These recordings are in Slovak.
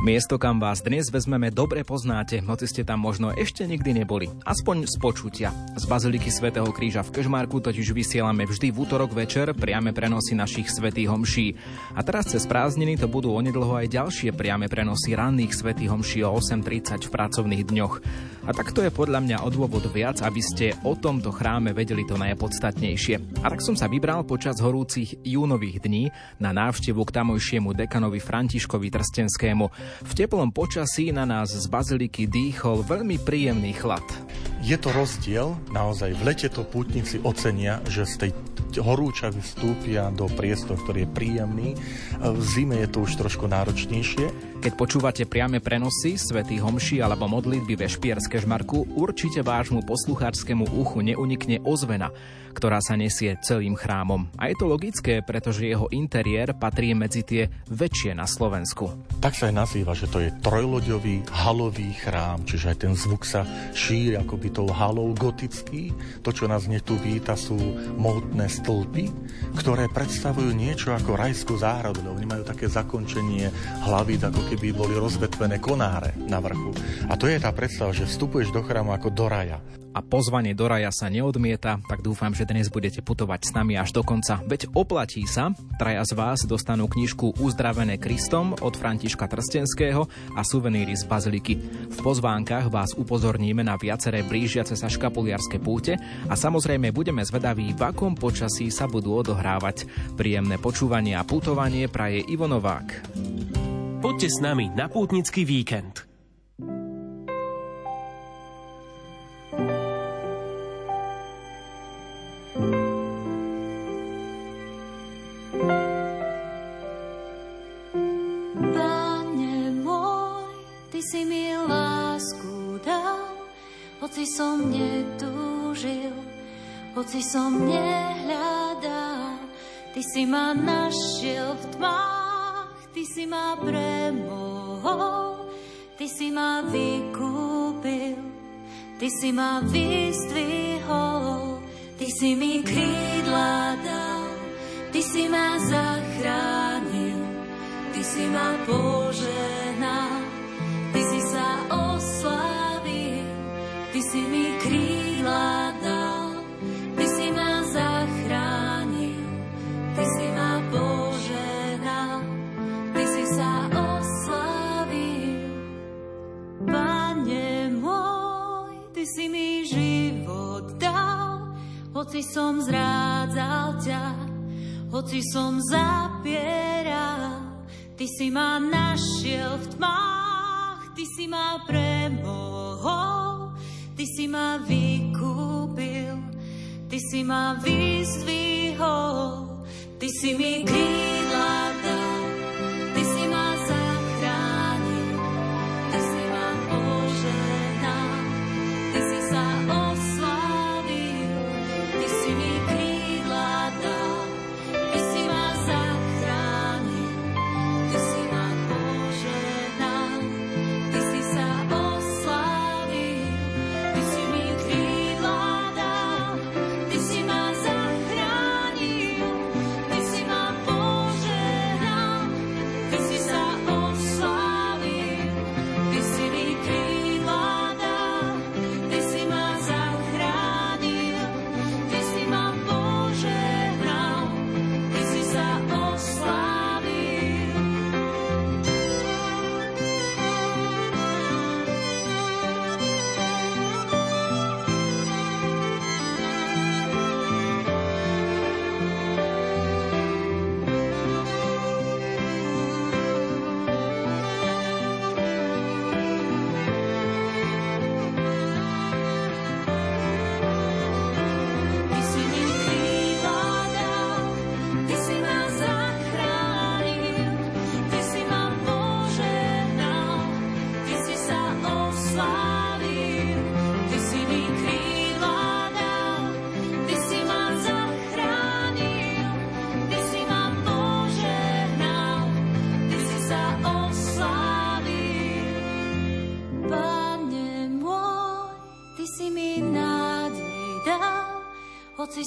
Miesto, kam vás dnes vezmeme, dobre poznáte, hoci ste tam možno ešte nikdy neboli. Aspoň z počutia. Z Baziliky svätého Kríža v Kežmarku totiž vysielame vždy v útorok večer priame prenosy našich svätých homší. A teraz cez prázdniny to budú onedlho aj ďalšie priame prenosy ranných svätých homší o 8.30 v pracovných dňoch. A takto je podľa mňa o dôvod viac, aby ste o tomto chráme vedeli to najpodstatnejšie. A tak som sa vybral počas horúcich júnových dní na návštevu k tamojšiemu dekanovi Františkovi Trstenskému. V teplom počasí na nás z baziliky dýchol veľmi príjemný chlad. Je to rozdiel, naozaj v lete to pútnici ocenia, že z tej horúčavy vstúpia do priestor, ktorý je príjemný. V zime je to už trošku náročnejšie. Keď počúvate priame prenosy Svetý Homši alebo modlitby ve Špierske žmarku, určite vášmu poslucháčskému uchu neunikne ozvena, ktorá sa nesie celým chrámom. A je to logické, pretože jeho interiér patrí medzi tie väčšie na Slovensku. Tak sa aj nazýva, že to je trojloďový halový chrám, čiže aj ten zvuk sa šíri akoby tou halou gotický. To, čo nás víta, sú mohutné stĺpy, ktoré predstavujú niečo ako rajskú záhradu, lebo oni majú také zakončenie hlavy, ako keby boli rozvetvené konáre na vrchu. A to je tá predstava, že vstupuješ do chrámu ako do raja a pozvanie do raja sa neodmieta, tak dúfam, že dnes budete putovať s nami až do konca. Veď oplatí sa, traja z vás dostanú knižku Uzdravené Kristom od Františka Trstenského a suveníry z Baziliky. V pozvánkach vás upozorníme na viaceré blížiace sa škapuliarské púte a samozrejme budeme zvedaví, v akom počasí sa budú odohrávať. Príjemné počúvanie a putovanie praje Ivo Novák. Poďte s nami na pútnický víkend. Hoci som nehľadal, ty si ma našiel v tmách, ty si ma premohol, ty si ma vykúpil, ty si ma vystvihol, ty si mi krídla dal, ty si ma zachránil, ty si ma poženal, ty si sa hoci som zrádzal ťa, hoci som zapieral, Ty si ma našiel v tmách, Ty si ma premohol. Ty si ma vykúpil, Ty si ma vyzdvihol, Ty si mi krídla dal.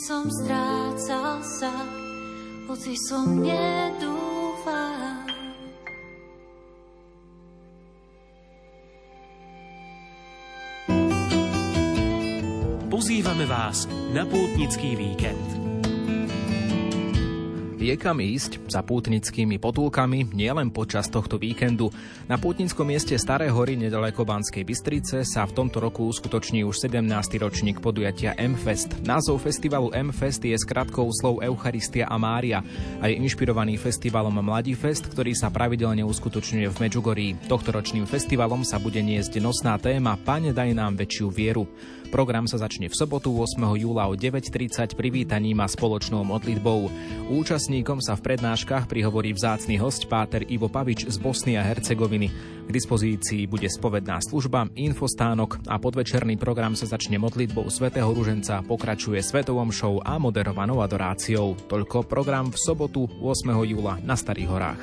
Som strácal sa, hoci som nedúfal. Pozývame vás na pútnický víkend. Je kam ísť za pútnickými potulkami nielen počas tohto víkendu. Na pútnickom mieste Staré hory nedaleko Banskej Bystrice sa v tomto roku uskutoční už 17. ročník podujatia M-Fest. Názov festivalu M-Fest je skratkou slov Eucharistia a Mária a je inšpirovaný festivalom Mladí Fest, ktorý sa pravidelne uskutočňuje v Medžugorí. Tohtoročným festivalom sa bude niesť nosná téma Pane daj nám väčšiu vieru. Program sa začne v sobotu 8. júla o 9.30 privítaním a spoločnou modlitbou. Účastníkom sa v prednáškach prihovorí vzácny host Páter Ivo Pavič z Bosny a Hercegoviny. K dispozícii bude spovedná služba, infostánok a podvečerný program sa začne modlitbou svätého Ruženca, pokračuje svetovom show a moderovanou adoráciou. Toľko program v sobotu 8. júla na Starých horách.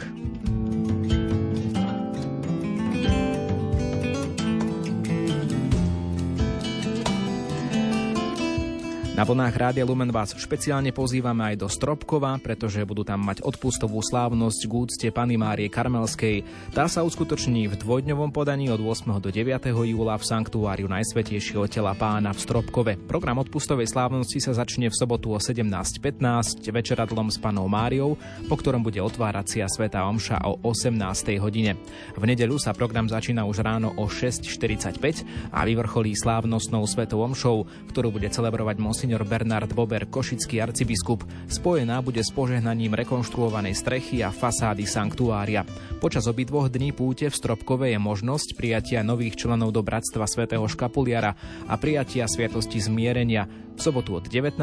Na vlnách Rádia Lumen vás špeciálne pozývame aj do Stropkova, pretože budú tam mať odpustovú slávnosť k úcte Pany Márie Karmelskej. Tá sa uskutoční v dvojdňovom podaní od 8. do 9. júla v sanktuáriu Najsvetejšieho tela pána v Stropkove. Program odpustovej slávnosti sa začne v sobotu o 17.15 večeradlom s panou Máriou, po ktorom bude otváracia Sveta Omša o 18. hodine. V nedeľu sa program začína už ráno o 6.45 a vyvrcholí slávnostnou Svetou Omšou, ktorú bude celebrovať Monsignor monsignor Bernard Bober, košický arcibiskup, spojená bude s požehnaním rekonštruovanej strechy a fasády sanktuária. Počas obidvoch dní púte v Stropkove je možnosť prijatia nových členov do Bratstva svätého Škapuliara a prijatia Sviatosti zmierenia v sobotu od 19.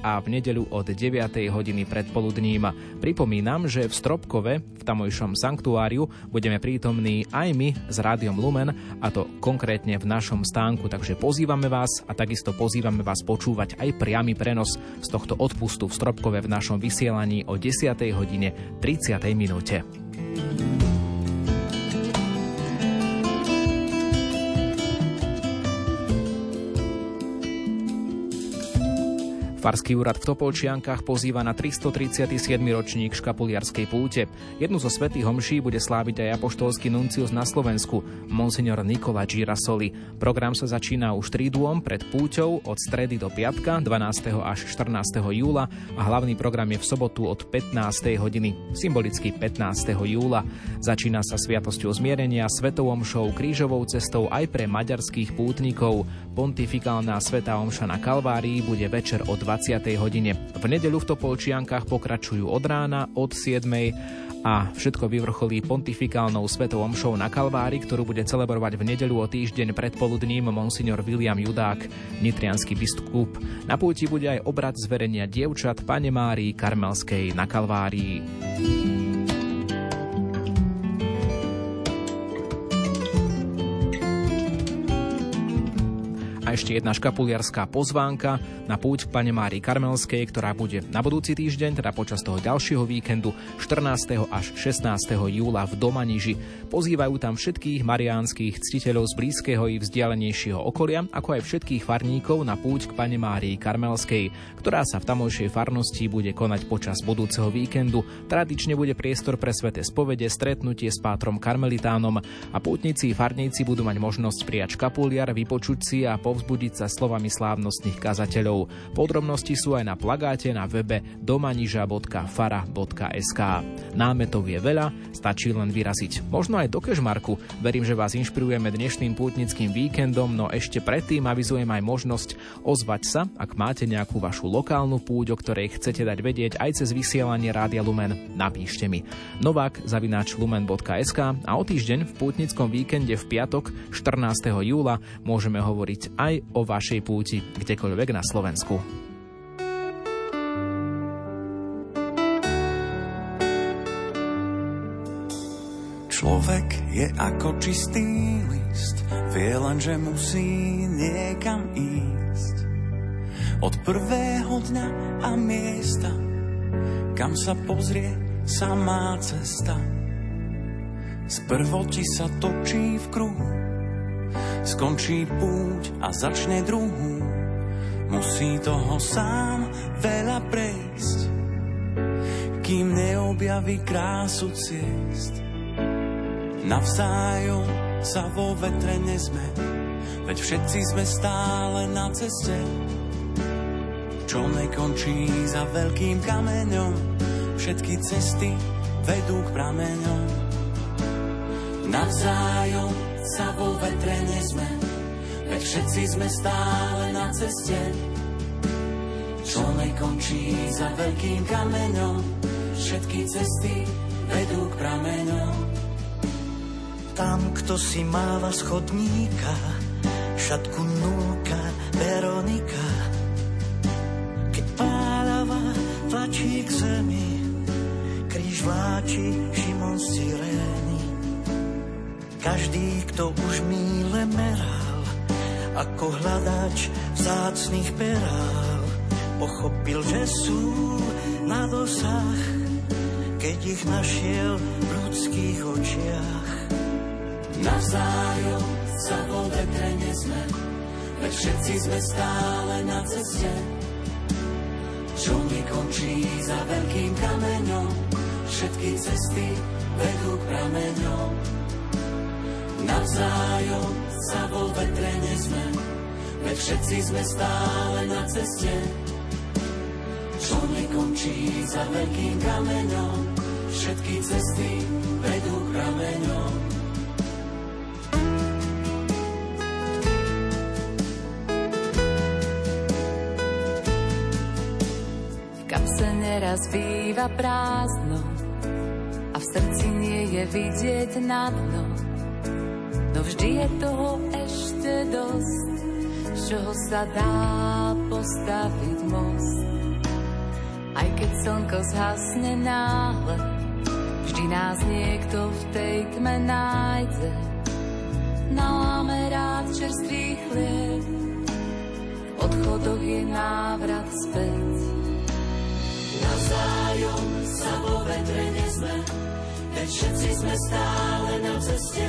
a v nedeľu od 9. hodiny predpoludním. Pripomínam, že v Stropkove, v tamojšom sanktuáriu, budeme prítomní aj my s Rádiom Lumen, a to konkrétne v našom stánku, takže pozývame vás a takisto pozývame vás počúvať aj priamy prenos z tohto odpustu v Stropkove v našom vysielaní o 10. hodine 30. minúte. Farský úrad v Topolčiankách pozýva na 337. ročník škapuliarskej púte. Jednu zo svetých homší bude sláviť aj apoštolský nuncius na Slovensku, monsignor Nikola Girasoli. Program sa začína už tríduom pred púťou od stredy do piatka 12. až 14. júla a hlavný program je v sobotu od 15. hodiny, symbolicky 15. júla. Začína sa sviatosťou zmierenia, svetovom show, krížovou cestou aj pre maďarských pútnikov. Pontifikálna sveta omša na Kalvárii bude večer o 20 20. hodine. V nedeľu v Topolčiankách pokračujú od rána, od 7. a všetko vyvrcholí pontifikálnou svetou omšou na Kalvári, ktorú bude celebrovať v nedeľu o týždeň predpoludním monsignor William Judák, nitrianský biskup. Na púti bude aj obrad zverenia dievčat Pane Márii Karmelskej na Kalvárii. Ešte jedna škapuliarská pozvánka na púť k pane Márii Karmelskej, ktorá bude na budúci týždeň, teda počas toho ďalšieho víkendu 14. až 16. júla v Domaniži. Pozývajú tam všetkých mariánskych ctiteľov z blízkeho i vzdialenejšieho okolia, ako aj všetkých farníkov na púť k pane Márii Karmelskej, ktorá sa v tamojšej farnosti bude konať počas budúceho víkendu. Tradične bude priestor pre sveté spovede, stretnutie s pátrom Karmelitánom a pútnici farníci budú mať možnosť prijať škapuliar, vypočuť si a povzbudiť povzbudiť sa slovami slávnostných kazateľov. Podrobnosti sú aj na plagáte na webe domaniža.fara.sk. Námetov je veľa, stačí len vyraziť. Možno aj do Kežmarku. Verím, že vás inšpirujeme dnešným pútnickým víkendom, no ešte predtým avizujem aj možnosť ozvať sa, ak máte nejakú vašu lokálnu púť, o ktorej chcete dať vedieť aj cez vysielanie Rádia Lumen. Napíšte mi. Novák zavináč lumen.sk a o týždeň v pútnickom víkende v piatok 14. júla môžeme hovoriť aj o vašej púti kdekoľvek na Slovensku. Človek je ako čistý list, vie len, že musí niekam ísť. Od prvého dňa a miesta, kam sa pozrie samá cesta. Sprvo ti sa točí v kruhu, skončí púť a začne druhú. Musí toho sám veľa prejsť, kým neobjaví krásu ciest. Navzájom sa vo vetre nezme, veď všetci sme stále na ceste, čo nekončí za veľkým kameňom. Všetky cesty vedú k prameňom. Navzájom sa vo vetre nezme, veď všetci sme stále na ceste, čo nekončí za veľkým kameňom. Všetky cesty vedú k prameňom. Tam, kto si máva schodníka, šatku núka Veronika. Keď pálava tlačí k zemi, kríž vláči Šimon Cyrény. Každý, kto už míle meral, ako hľadač vzácných perál, pochopil, že sú na dosah, keď ich našiel v ľudských očiach. Navzájom sa vo vetre nezme, veď všetci sme stále na ceste, čo nekončí za veľkým kameňom. Všetky cesty vedú k prameňom. Navzájom sa vo vetre nezme, veď všetci sme stále na ceste, čo nekončí za veľkým kameňom. Všetky cesty vedú k prameňom. teraz býva prázdno a v srdci nie je vidieť na dno. Vždy je toho ešte dosť, z čoho sa dá postaviť most. Aj keď slnko zhasne náhle, vždy nás niekto v tej tme nájde. Naláme rád čerstvý chlieb, v odchodoch je návrat späť navzájom sa vo vetre nezme, veď všetci sme stále na ceste,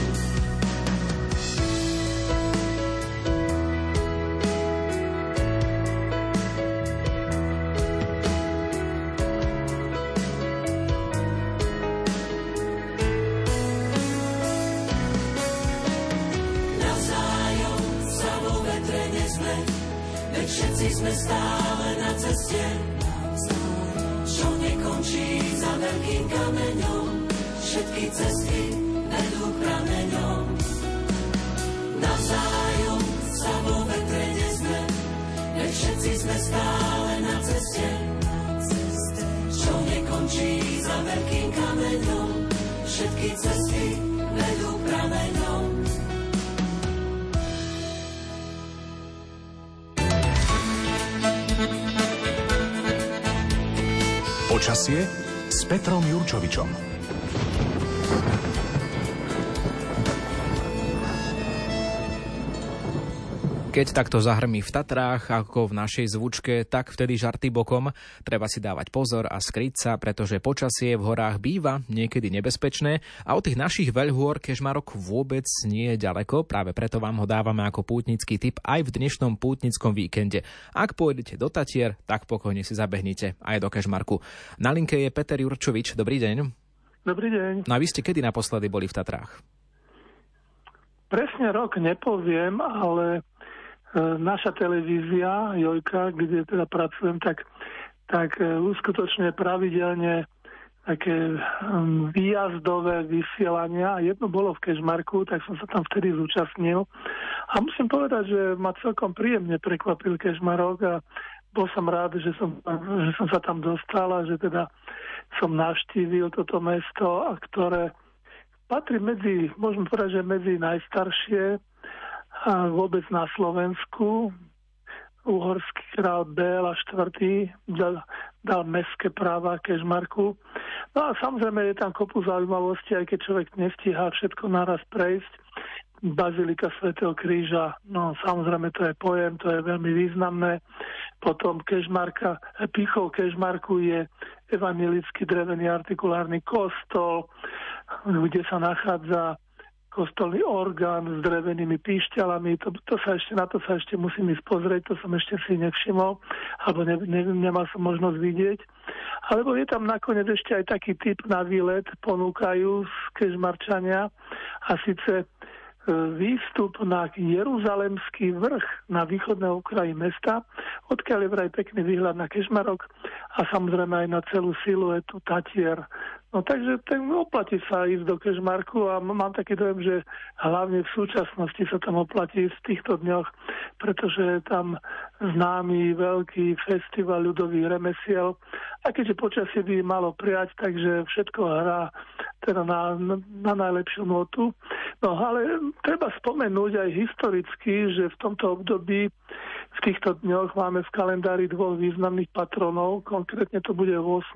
Petrom Keď takto zahrmí v Tatrách, ako v našej zvučke, tak vtedy žarty bokom. Treba si dávať pozor a skryť sa, pretože počasie v horách býva niekedy nebezpečné a od tých našich veľhôr Kežmarok vôbec nie je ďaleko, práve preto vám ho dávame ako pútnický tip aj v dnešnom pútnickom víkende. Ak pôjdete do Tatier, tak pokojne si zabehnite aj do Kežmarku. Na linke je Peter Jurčovič, dobrý deň. Dobrý deň. No a vy ste kedy naposledy boli v Tatrách? Presne rok nepoviem, ale naša televízia, Jojka, kde teda pracujem, tak, tak e, uskutočne pravidelne také um, výjazdové vysielania. Jedno bolo v Kešmarku, tak som sa tam vtedy zúčastnil. A musím povedať, že ma celkom príjemne prekvapil Kešmarok a bol som rád, že som, že som sa tam dostal a že teda som navštívil toto mesto, a ktoré patrí medzi, môžem povedať, že medzi najstaršie a vôbec na Slovensku. uhorský král Béla IV. dal, dal mestské práva Kežmarku. No a samozrejme je tam kopu zaujímavosti, aj keď človek nestíha všetko naraz prejsť. Bazilika svätého Kríža, no samozrejme to je pojem, to je veľmi významné. Potom Kežmarka, pichou Kežmarku je evangelický drevený artikulárny kostol, kde sa nachádza kostolný orgán s drevenými píšťalami, to, to sa ešte, na to sa ešte musím ísť pozrieť, to som ešte si nevšimol, alebo ne, ne, nemal som možnosť vidieť. Alebo je tam nakoniec ešte aj taký typ na výlet, ponúkajú z Kežmarčania a síce výstup na Jeruzalemský vrch na východné okraji mesta, odkiaľ je vraj pekný výhľad na Kešmarok a samozrejme aj na celú siluetu Tatier. No takže ten oplatí sa ísť do Kešmarku a mám taký dojem, že hlavne v súčasnosti sa tam oplatí v týchto dňoch, pretože je tam známy veľký festival ľudových remesiel a keďže počasie by malo prijať, takže všetko hrá teda na, na najlepšiu notu. No ale treba spomenúť aj historicky, že v tomto období v týchto dňoch máme v kalendári dvoch významných patronov, konkrétne to bude 8.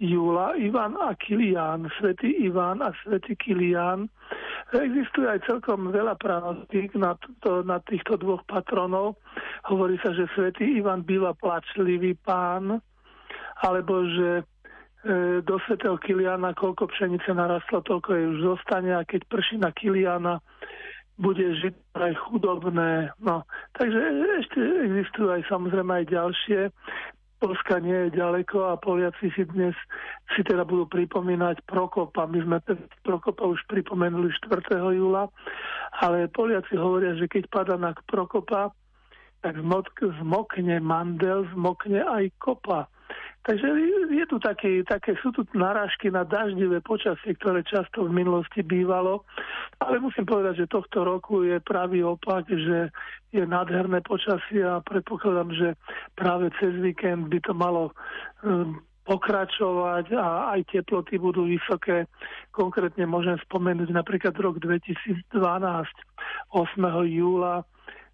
júla, Ivan a Kilián, svätý Ivan a svätý Kilián. Existuje aj celkom veľa pranostík na, to, na týchto dvoch patronov. Hovorí sa, že svätý Ivan býva plačlivý pán, alebo že e, do svätého Kiliana, koľko pšenice narastlo, toľko je už zostane a keď prší na Kiliana, bude žiť aj chudobné. No, takže ešte existujú aj samozrejme aj ďalšie. Polska nie je ďaleko a Poliaci si dnes si teda budú pripomínať Prokopa. My sme Prokopa už pripomenuli 4. júla, ale Poliaci hovoria, že keď padá na Prokopa, tak zmokne mandel, zmokne aj kopa. Takže je tu také, také, sú tu narážky na daždivé počasie, ktoré často v minulosti bývalo, ale musím povedať, že tohto roku je pravý opak, že je nádherné počasie a predpokladám, že práve cez víkend by to malo um, pokračovať a aj teploty budú vysoké. Konkrétne môžem spomenúť napríklad rok 2012, 8. júla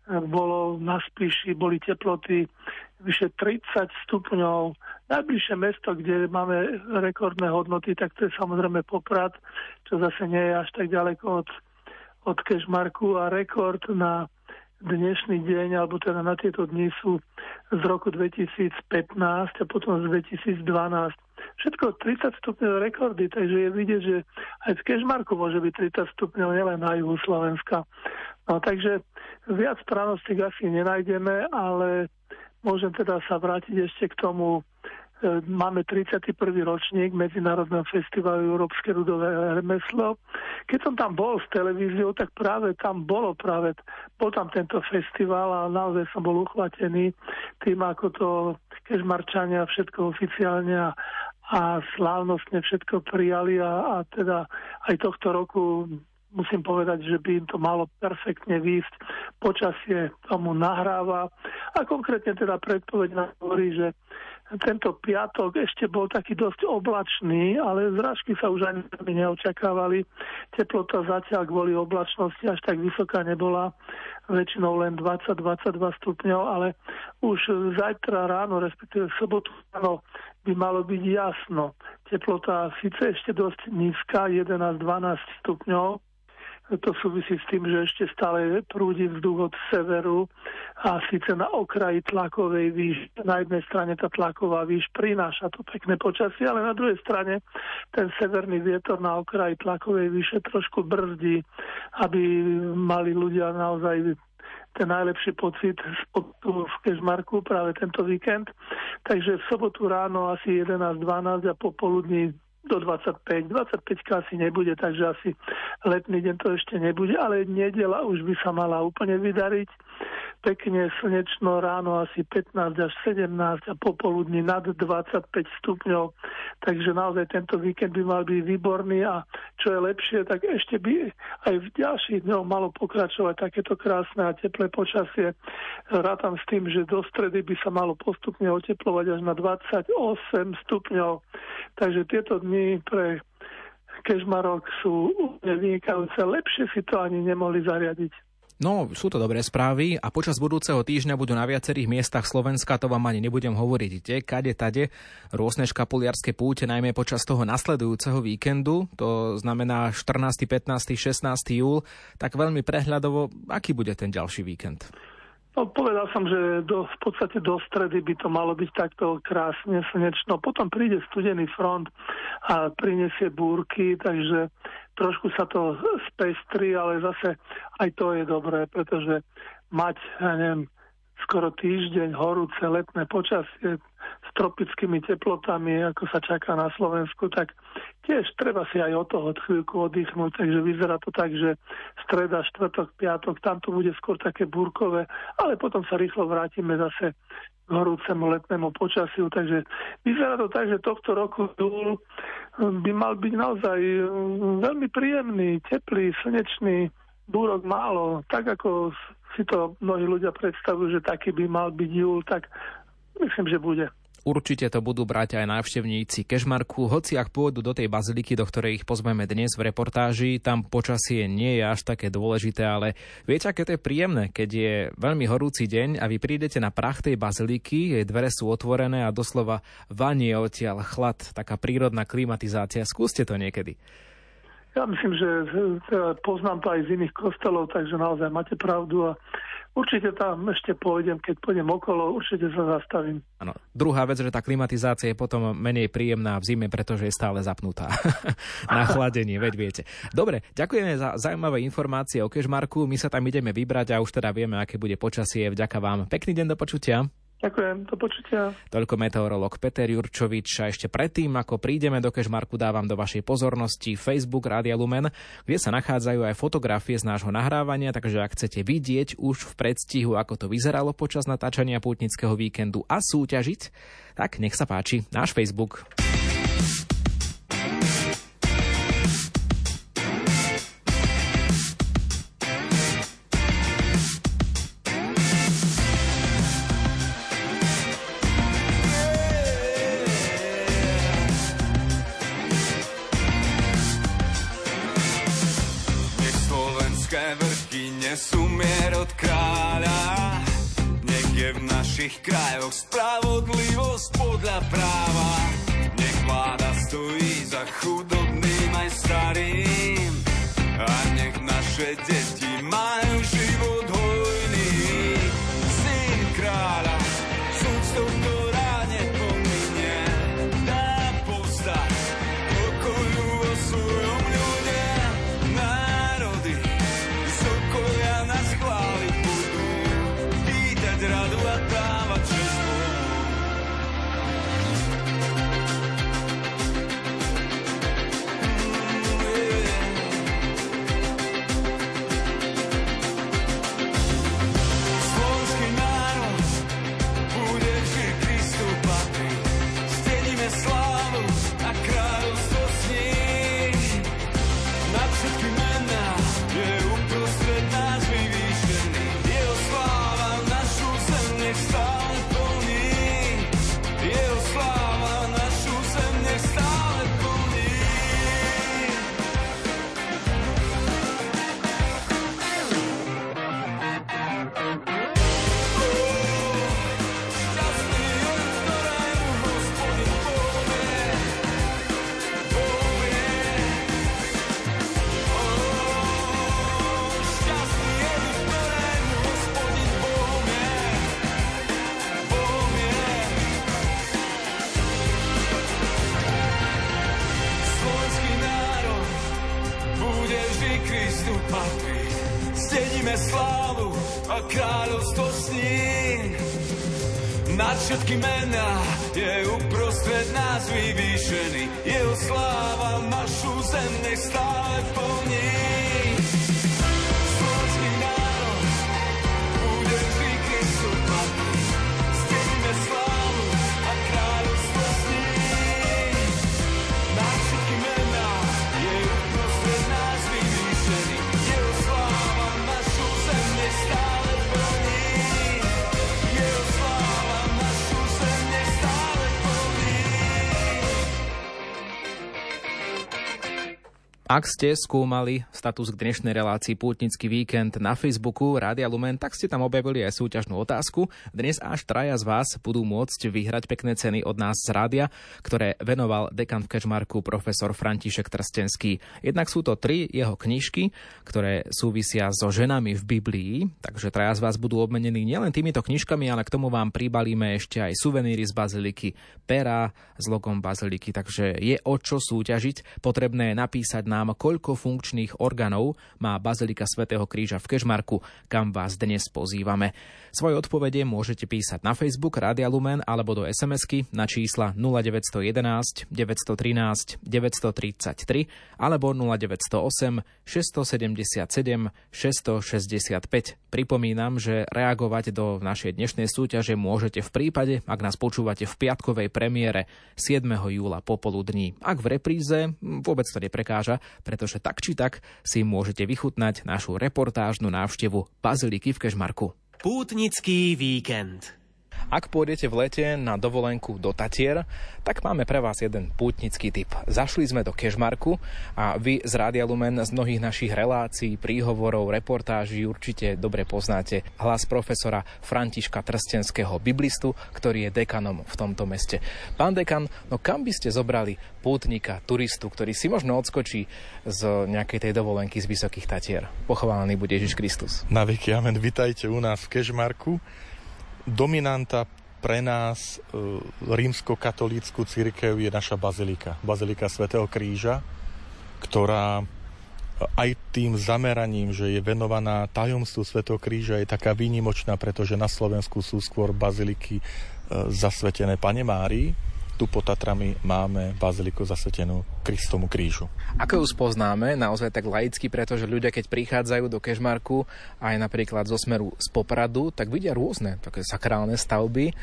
bolo na Spiši, boli teploty vyše 30 stupňov. Najbližšie mesto, kde máme rekordné hodnoty, tak to je samozrejme Poprad, čo zase nie je až tak ďaleko od, od Kešmarku a rekord na dnešný deň, alebo teda na tieto dni sú z roku 2015 a potom z 2012. Všetko 30 stupňov rekordy, takže je vidieť, že aj v Kešmarku môže byť 30 stupňov, nielen na juhu Slovenska. No takže viac pranostík asi nenájdeme, ale môžem teda sa vrátiť ešte k tomu, e, máme 31. ročník Medzinárodného festivalu Európske ľudové remeslo. Keď som tam bol s televíziou, tak práve tam bolo práve, bol tam tento festival a naozaj som bol uchvatený tým, ako to kežmarčania všetko oficiálne a slávnostne všetko prijali a, a teda aj tohto roku musím povedať, že by im to malo perfektne výjsť. Počasie tomu nahráva a konkrétne teda predpoveď nám hovorí, že tento piatok ešte bol taký dosť oblačný, ale zrážky sa už ani neočakávali. Teplota zatiaľ kvôli oblačnosti až tak vysoká nebola, väčšinou len 20-22 stupňov, ale už zajtra ráno, respektíve sobotu ráno by malo byť jasno. Teplota síce ešte dosť nízka, 11-12 stupňov, to súvisí s tým, že ešte stále prúdi vzduch od severu a síce na okraji tlakovej výš. Na jednej strane tá tlaková výš prináša to pekné počasie, ale na druhej strane ten severný vietor na okraji tlakovej výše trošku brzdí, aby mali ľudia naozaj ten najlepší pocit v Kežmarku práve tento víkend. Takže v sobotu ráno asi 11-12 a popoludní do 25. 25 asi nebude, takže asi letný deň to ešte nebude, ale nedela už by sa mala úplne vydariť pekne slnečno ráno asi 15 až 17 a popoludní nad 25 stupňov. Takže naozaj tento víkend by mal byť výborný a čo je lepšie, tak ešte by aj v ďalších dňoch malo pokračovať takéto krásne a teplé počasie. Rátam s tým, že do stredy by sa malo postupne oteplovať až na 28 stupňov. Takže tieto dni pre Kežmarok sú vynikajúce. Lepšie si to ani nemohli zariadiť. No, sú to dobré správy a počas budúceho týždňa budú na viacerých miestach Slovenska, to vám ani nebudem hovoriť, kde, kade, tade, rôzne škapuliarské púte, najmä počas toho nasledujúceho víkendu, to znamená 14., 15., 16. júl, tak veľmi prehľadovo, aký bude ten ďalší víkend? No, povedal som, že do, v podstate do stredy by to malo byť takto krásne slnečno. Potom príde studený front a prinesie búrky, takže trošku sa to spestrí, ale zase aj to je dobré, pretože mať, ja neviem, skoro týždeň horúce letné počasie tropickými teplotami, ako sa čaká na Slovensku, tak tiež treba si aj od toho chvíľku oddychnúť, takže vyzerá to tak, že streda, štvrtok, piatok, tam to bude skôr také burkové, ale potom sa rýchlo vrátime zase k horúcemu letnému počasiu, takže vyzerá to tak, že tohto roku júl by mal byť naozaj mm, veľmi príjemný, teplý, slnečný, búrok málo, tak ako si to mnohí ľudia predstavujú, že taký by mal byť júl, tak myslím, že bude. Určite to budú brať aj návštevníci Kešmarku, hoci ak pôjdu do tej baziliky, do ktorej ich pozveme dnes v reportáži, tam počasie nie je až také dôležité, ale viete, aké to je príjemné, keď je veľmi horúci deň a vy prídete na prach tej baziliky, jej dvere sú otvorené a doslova vanie odtiaľ chlad, taká prírodná klimatizácia. Skúste to niekedy. Ja myslím, že poznám to aj z iných kostelov, takže naozaj máte pravdu a určite tam ešte pôjdem, keď pôjdem okolo, určite sa zastavím. Ano. Druhá vec, že tá klimatizácia je potom menej príjemná v zime, pretože je stále zapnutá na chladenie, veď viete. Dobre, ďakujeme za zaujímavé informácie o Kešmarku, my sa tam ideme vybrať a už teda vieme, aké bude počasie. Vďaka vám. Pekný deň do počutia. Ďakujem, do počutia. Toľko meteorolog Peter Jurčovič a ešte predtým, ako prídeme do Kešmarku, dávam do vašej pozornosti Facebook Rádia Lumen, kde sa nachádzajú aj fotografie z nášho nahrávania, takže ak chcete vidieť už v predstihu, ako to vyzeralo počas natáčania pútnického víkendu a súťažiť, tak nech sa páči, náš Facebook. Našich krajoch spravodlivosť podľa práva. Nech vláda stojí za chudobným aj starým a nech naše deti majú Ak ste skúmali status k dnešnej relácii Pútnický víkend na Facebooku Rádia Lumen, tak ste tam objavili aj súťažnú otázku. Dnes až traja z vás budú môcť vyhrať pekné ceny od nás z rádia, ktoré venoval dekan v Kečmarku profesor František Trstenský. Jednak sú to tri jeho knižky, ktoré súvisia so ženami v Biblii, takže traja z vás budú obmenení nielen týmito knižkami, ale k tomu vám pribalíme ešte aj suveníry z baziliky, pera s logom baziliky, takže je o čo súťažiť. Potrebné je napísať na nám, koľko funkčných orgánov má Bazilika svätého Kríža v Kežmarku, kam vás dnes pozývame. Svoje odpovede môžete písať na Facebook Rádia Lumen alebo do SMS-ky na čísla 0911 913 933 alebo 0908 677 665. Pripomínam, že reagovať do našej dnešnej súťaže môžete v prípade, ak nás počúvate v piatkovej premiére 7. júla popoludní. Ak v repríze, vôbec to neprekáža, pretože tak či tak si môžete vychutnať našu reportážnu návštevu Baziliky v Kežmarku. Pútnický víkend. Ak pôjdete v lete na dovolenku do Tatier, tak máme pre vás jeden pútnický tip. Zašli sme do Kežmarku a vy z Rádia Lumen z mnohých našich relácií, príhovorov, reportáží určite dobre poznáte hlas profesora Františka Trstenského biblistu, ktorý je dekanom v tomto meste. Pán dekan, no kam by ste zobrali pútnika, turistu, ktorý si možno odskočí z nejakej tej dovolenky z Vysokých Tatier? Pochválený bude Ježiš Kristus. Na veky amen, vitajte u nás v Kežmarku dominanta pre nás e, rímsko-katolícku církev je naša bazilika. Bazilika svätého Kríža, ktorá e, aj tým zameraním, že je venovaná tajomstvu Svetého kríža, je taká výnimočná, pretože na Slovensku sú skôr baziliky e, zasvetené Pane Márii, tu pod Tatrami máme baziliku zasvetenú Kristomu krížu. Ako ju spoznáme, naozaj tak laicky, pretože ľudia, keď prichádzajú do Kežmarku, aj napríklad zo smeru z Popradu, tak vidia rôzne také sakrálne stavby.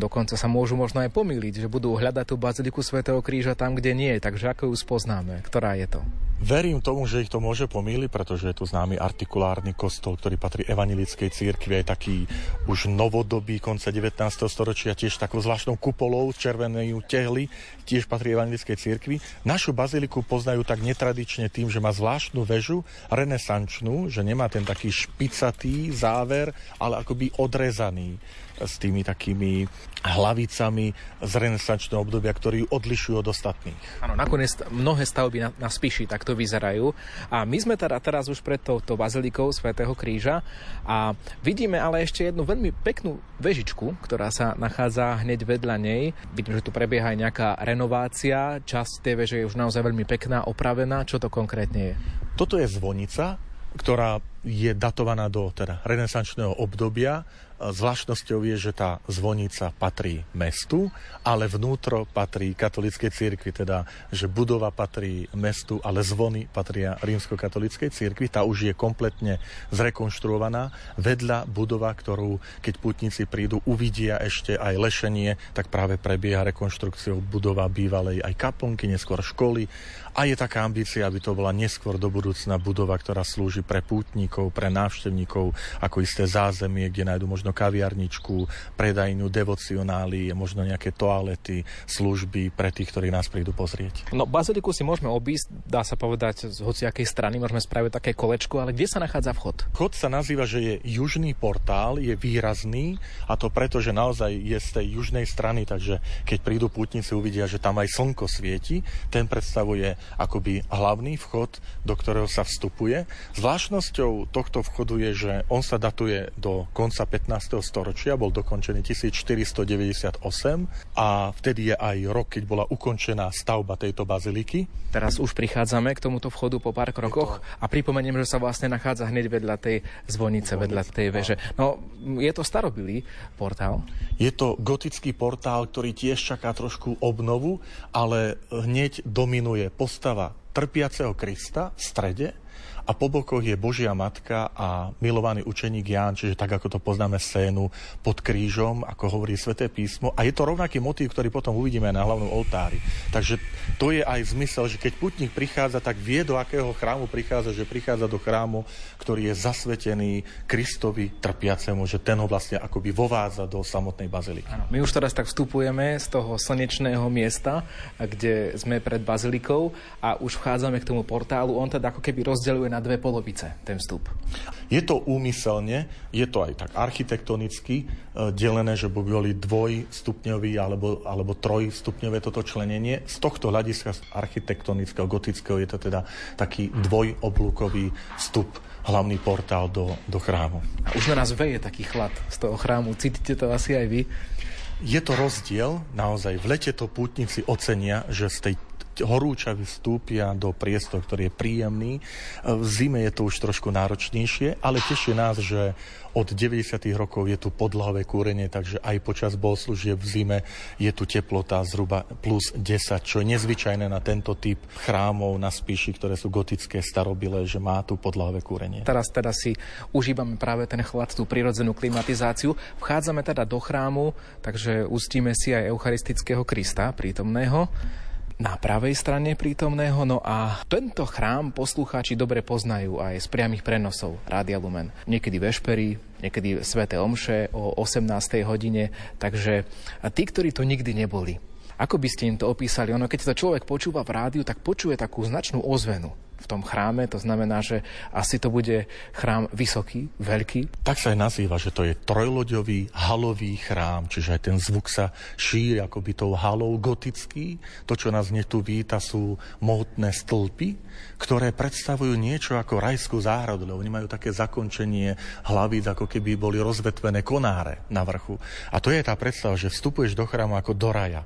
Dokonca sa môžu možno aj pomýliť, že budú hľadať tú baziliku svätého kríža tam, kde nie. Takže ako ju spoznáme? Ktorá je to? Verím tomu, že ich to môže pomýliť, pretože je tu známy artikulárny kostol, ktorý patrí evanilickej církvi, aj taký už novodobý konca 19. storočia, tiež takou zvláštnou kupolou červenej tehly, tiež patrí evanilickej církvi. Našu baziliku poznajú tak netradične tým, že má zvláštnu väžu, renesančnú, že nemá ten taký špicatý záver, ale akoby odrezaný s tými takými hlavicami z renesančného obdobia, ktorí ju odlišujú od ostatných. Áno, nakoniec mnohé stavby na, na Spiši takto vyzerajú. A my sme teda teraz už pred touto bazilikou Svetého kríža a vidíme ale ešte jednu veľmi peknú vežičku, ktorá sa nachádza hneď vedľa nej. Vidím, že tu prebieha aj nejaká renovácia. Časť tej veže je už naozaj veľmi pekná, opravená. Čo to konkrétne je? Toto je zvonica, ktorá je datovaná do teda, renesančného obdobia Zvláštnosťou je, že tá zvonica patrí mestu, ale vnútro patrí katolíckej cirkvi, teda že budova patrí mestu, ale zvony patria rímsko-katolíckej cirkvi. Tá už je kompletne zrekonštruovaná. Vedľa budova, ktorú keď putníci prídu, uvidia ešte aj lešenie, tak práve prebieha rekonštrukciou budova bývalej aj kaponky, neskôr školy. A je taká ambícia, aby to bola neskôr do budúcna budova, ktorá slúži pre pútnikov, pre návštevníkov, ako isté zázemie, kde možno možno kaviarničku, predajnú, devocionály, možno nejaké toalety, služby pre tých, ktorí nás prídu pozrieť. No, baziliku si môžeme obísť, dá sa povedať, z hociakej strany, môžeme spraviť také kolečko, ale kde sa nachádza vchod? Vchod sa nazýva, že je južný portál, je výrazný a to preto, že naozaj je z tej južnej strany, takže keď prídu pútnici, uvidia, že tam aj slnko svieti. Ten predstavuje akoby hlavný vchod, do ktorého sa vstupuje. Zvláštnosťou tohto vchodu je, že on sa datuje do konca 15 storočia, bol dokončený 1498 a vtedy je aj rok, keď bola ukončená stavba tejto baziliky. Teraz už prichádzame k tomuto vchodu po pár krokoch a pripomeniem, že sa vlastne nachádza hneď vedľa tej zvonice, vedľa tej veže. No, je to starobilý portál? Je to gotický portál, ktorý tiež čaká trošku obnovu, ale hneď dominuje postava trpiaceho Krista v strede a po bokoch je Božia Matka a milovaný učeník Ján, čiže tak, ako to poznáme scénu pod krížom, ako hovorí sväté písmo. A je to rovnaký motív, ktorý potom uvidíme na hlavnom oltári. Takže to je aj zmysel, že keď putník prichádza, tak vie, do akého chrámu prichádza, že prichádza do chrámu, ktorý je zasvetený Kristovi trpiacemu, že ten ho vlastne akoby vovádza do samotnej baziliky. My už teraz tak vstupujeme z toho slnečného miesta, kde sme pred bazilikou a už vchádzame k tomu portálu. On teda ako keby rozdeľuje na na dve polovice ten vstup. Je to úmyselne, je to aj tak architektonicky e, delené, že by boli dvojstupňový alebo, alebo trojstupňové toto členenie. Z tohto hľadiska architektonického, gotického je to teda taký dvojoblúkový vstup hlavný portál do, do chrámu. A už na nás veje taký chlad z toho chrámu. Cítite to asi aj vy? Je to rozdiel, naozaj v lete to pútnici ocenia, že z tej horúčavy vstúpia do priestor, ktorý je príjemný. V zime je to už trošku náročnejšie, ale teší nás, že od 90. rokov je tu podlahové kúrenie, takže aj počas bohoslužieb v zime je tu teplota zhruba plus 10, čo je nezvyčajné na tento typ chrámov na spíši, ktoré sú gotické, starobilé, že má tu podlahové kúrenie. Teraz teda si užívame práve ten chlad, tú prirodzenú klimatizáciu. Vchádzame teda do chrámu, takže ustíme si aj eucharistického Krista prítomného na pravej strane prítomného. No a tento chrám poslucháči dobre poznajú aj z priamých prenosov Rádia Lumen. Niekedy vešpery, niekedy Svete Omše o 18. hodine. Takže tí, ktorí to nikdy neboli, ako by ste im to opísali? Ono, keď to človek počúva v rádiu, tak počuje takú značnú ozvenu v tom chráme. To znamená, že asi to bude chrám vysoký, veľký. Tak sa aj nazýva, že to je trojloďový halový chrám, čiže aj ten zvuk sa šíri akoby tou halou gotický. To, čo nás tu víta, sú mohutné stĺpy, ktoré predstavujú niečo ako rajskú záhradu, lebo oni majú také zakončenie hlavíc, ako keby boli rozvetvené konáre na vrchu. A to je tá predstava, že vstupuješ do chrámu ako do raja.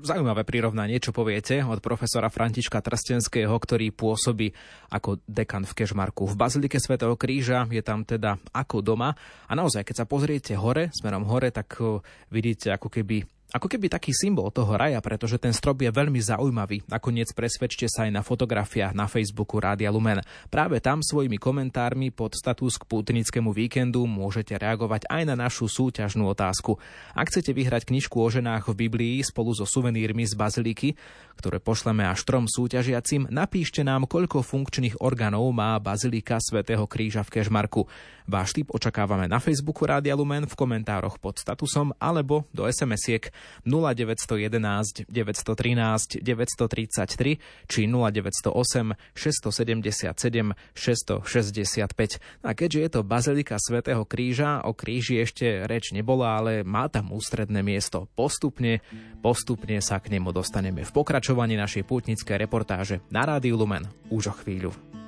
Zaujímavé prirovnanie, čo poviete od profesora Františka Trstenského, ktorý pôsobí ako dekan v Kežmarku. V Bazilike svätého Kríža je tam teda ako doma. A naozaj, keď sa pozriete hore, smerom hore, tak eh, vidíte ako keby ako keby taký symbol toho raja, pretože ten strop je veľmi zaujímavý. Nakoniec presvedčte sa aj na fotografiách na Facebooku Rádia Lumen. Práve tam svojimi komentármi pod status k pútnickému víkendu môžete reagovať aj na našu súťažnú otázku. Ak chcete vyhrať knižku o ženách v Biblii spolu so suvenírmi z Baziliky, ktoré pošleme až trom súťažiacim, napíšte nám, koľko funkčných orgánov má Bazilika svätého Kríža v Kežmarku. Váš tip očakávame na Facebooku Rádia Lumen v komentároch pod statusom alebo do SMS-iek 0911 913 933 či 0908 677 665. A keďže je to Bazilika svätého Kríža, o kríži ešte reč nebola, ale má tam ústredné miesto. Postupne, postupne sa k nemu dostaneme v pokračovaní našej pútnickej reportáže na Rádiu Lumen už o chvíľu.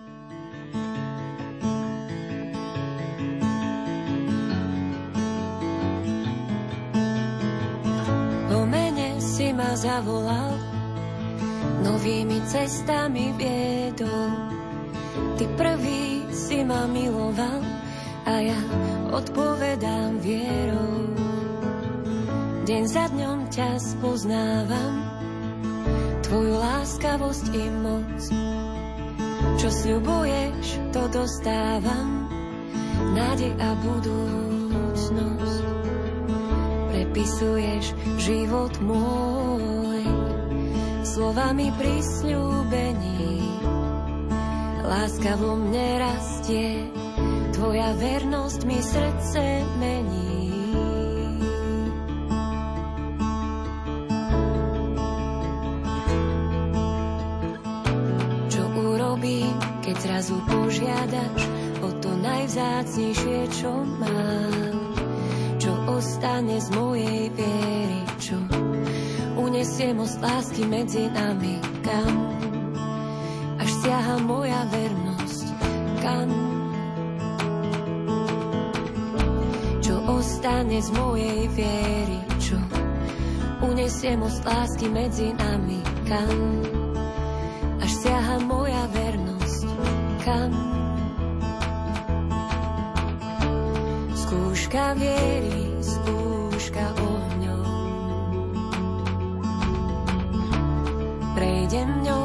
Zavolal, novými cestami viedol. Ty prvý si ma miloval a ja odpovedám vierou. Deň za dňom ťa spoznávam, tvoju láskavosť i moc. Čo sľubuješ, to dostávam, nádej a budúcnosť prepisuješ život môj slovami prisľúbení. Láska vo mne rastie, tvoja vernosť mi srdce mení. Čo urobím, keď zrazu požiadaš o to najvzácnejšie, čo mám? ostane z mojej viery, čo unesie most lásky medzi nami, kam? Až siaha moja vernosť, kam? Čo ostane z mojej viery, čo unesie most lásky medzi nami, kam? Až siaha moja vernosť, kam? Skúška viery Prejdem ňou,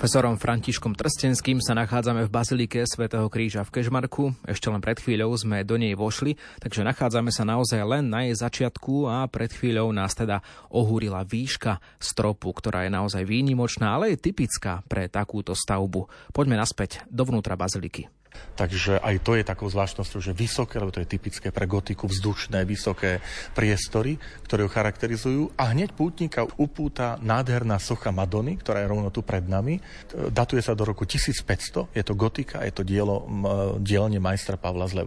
profesorom Františkom Trstenským sa nachádzame v Bazilike svätého Kríža v Kežmarku. Ešte len pred chvíľou sme do nej vošli, takže nachádzame sa naozaj len na jej začiatku a pred chvíľou nás teda ohúrila výška stropu, ktorá je naozaj výnimočná, ale je typická pre takúto stavbu. Poďme naspäť dovnútra Baziliky. Takže aj to je takou zvláštnosťou, že vysoké, lebo to je typické pre gotiku, vzdušné, vysoké priestory, ktoré ju charakterizujú. A hneď pútnika upúta nádherná socha Madony, ktorá je rovno tu pred nami. Datuje sa do roku 1500, je to gotika, je to dielo m, dielne majstra Pavla z.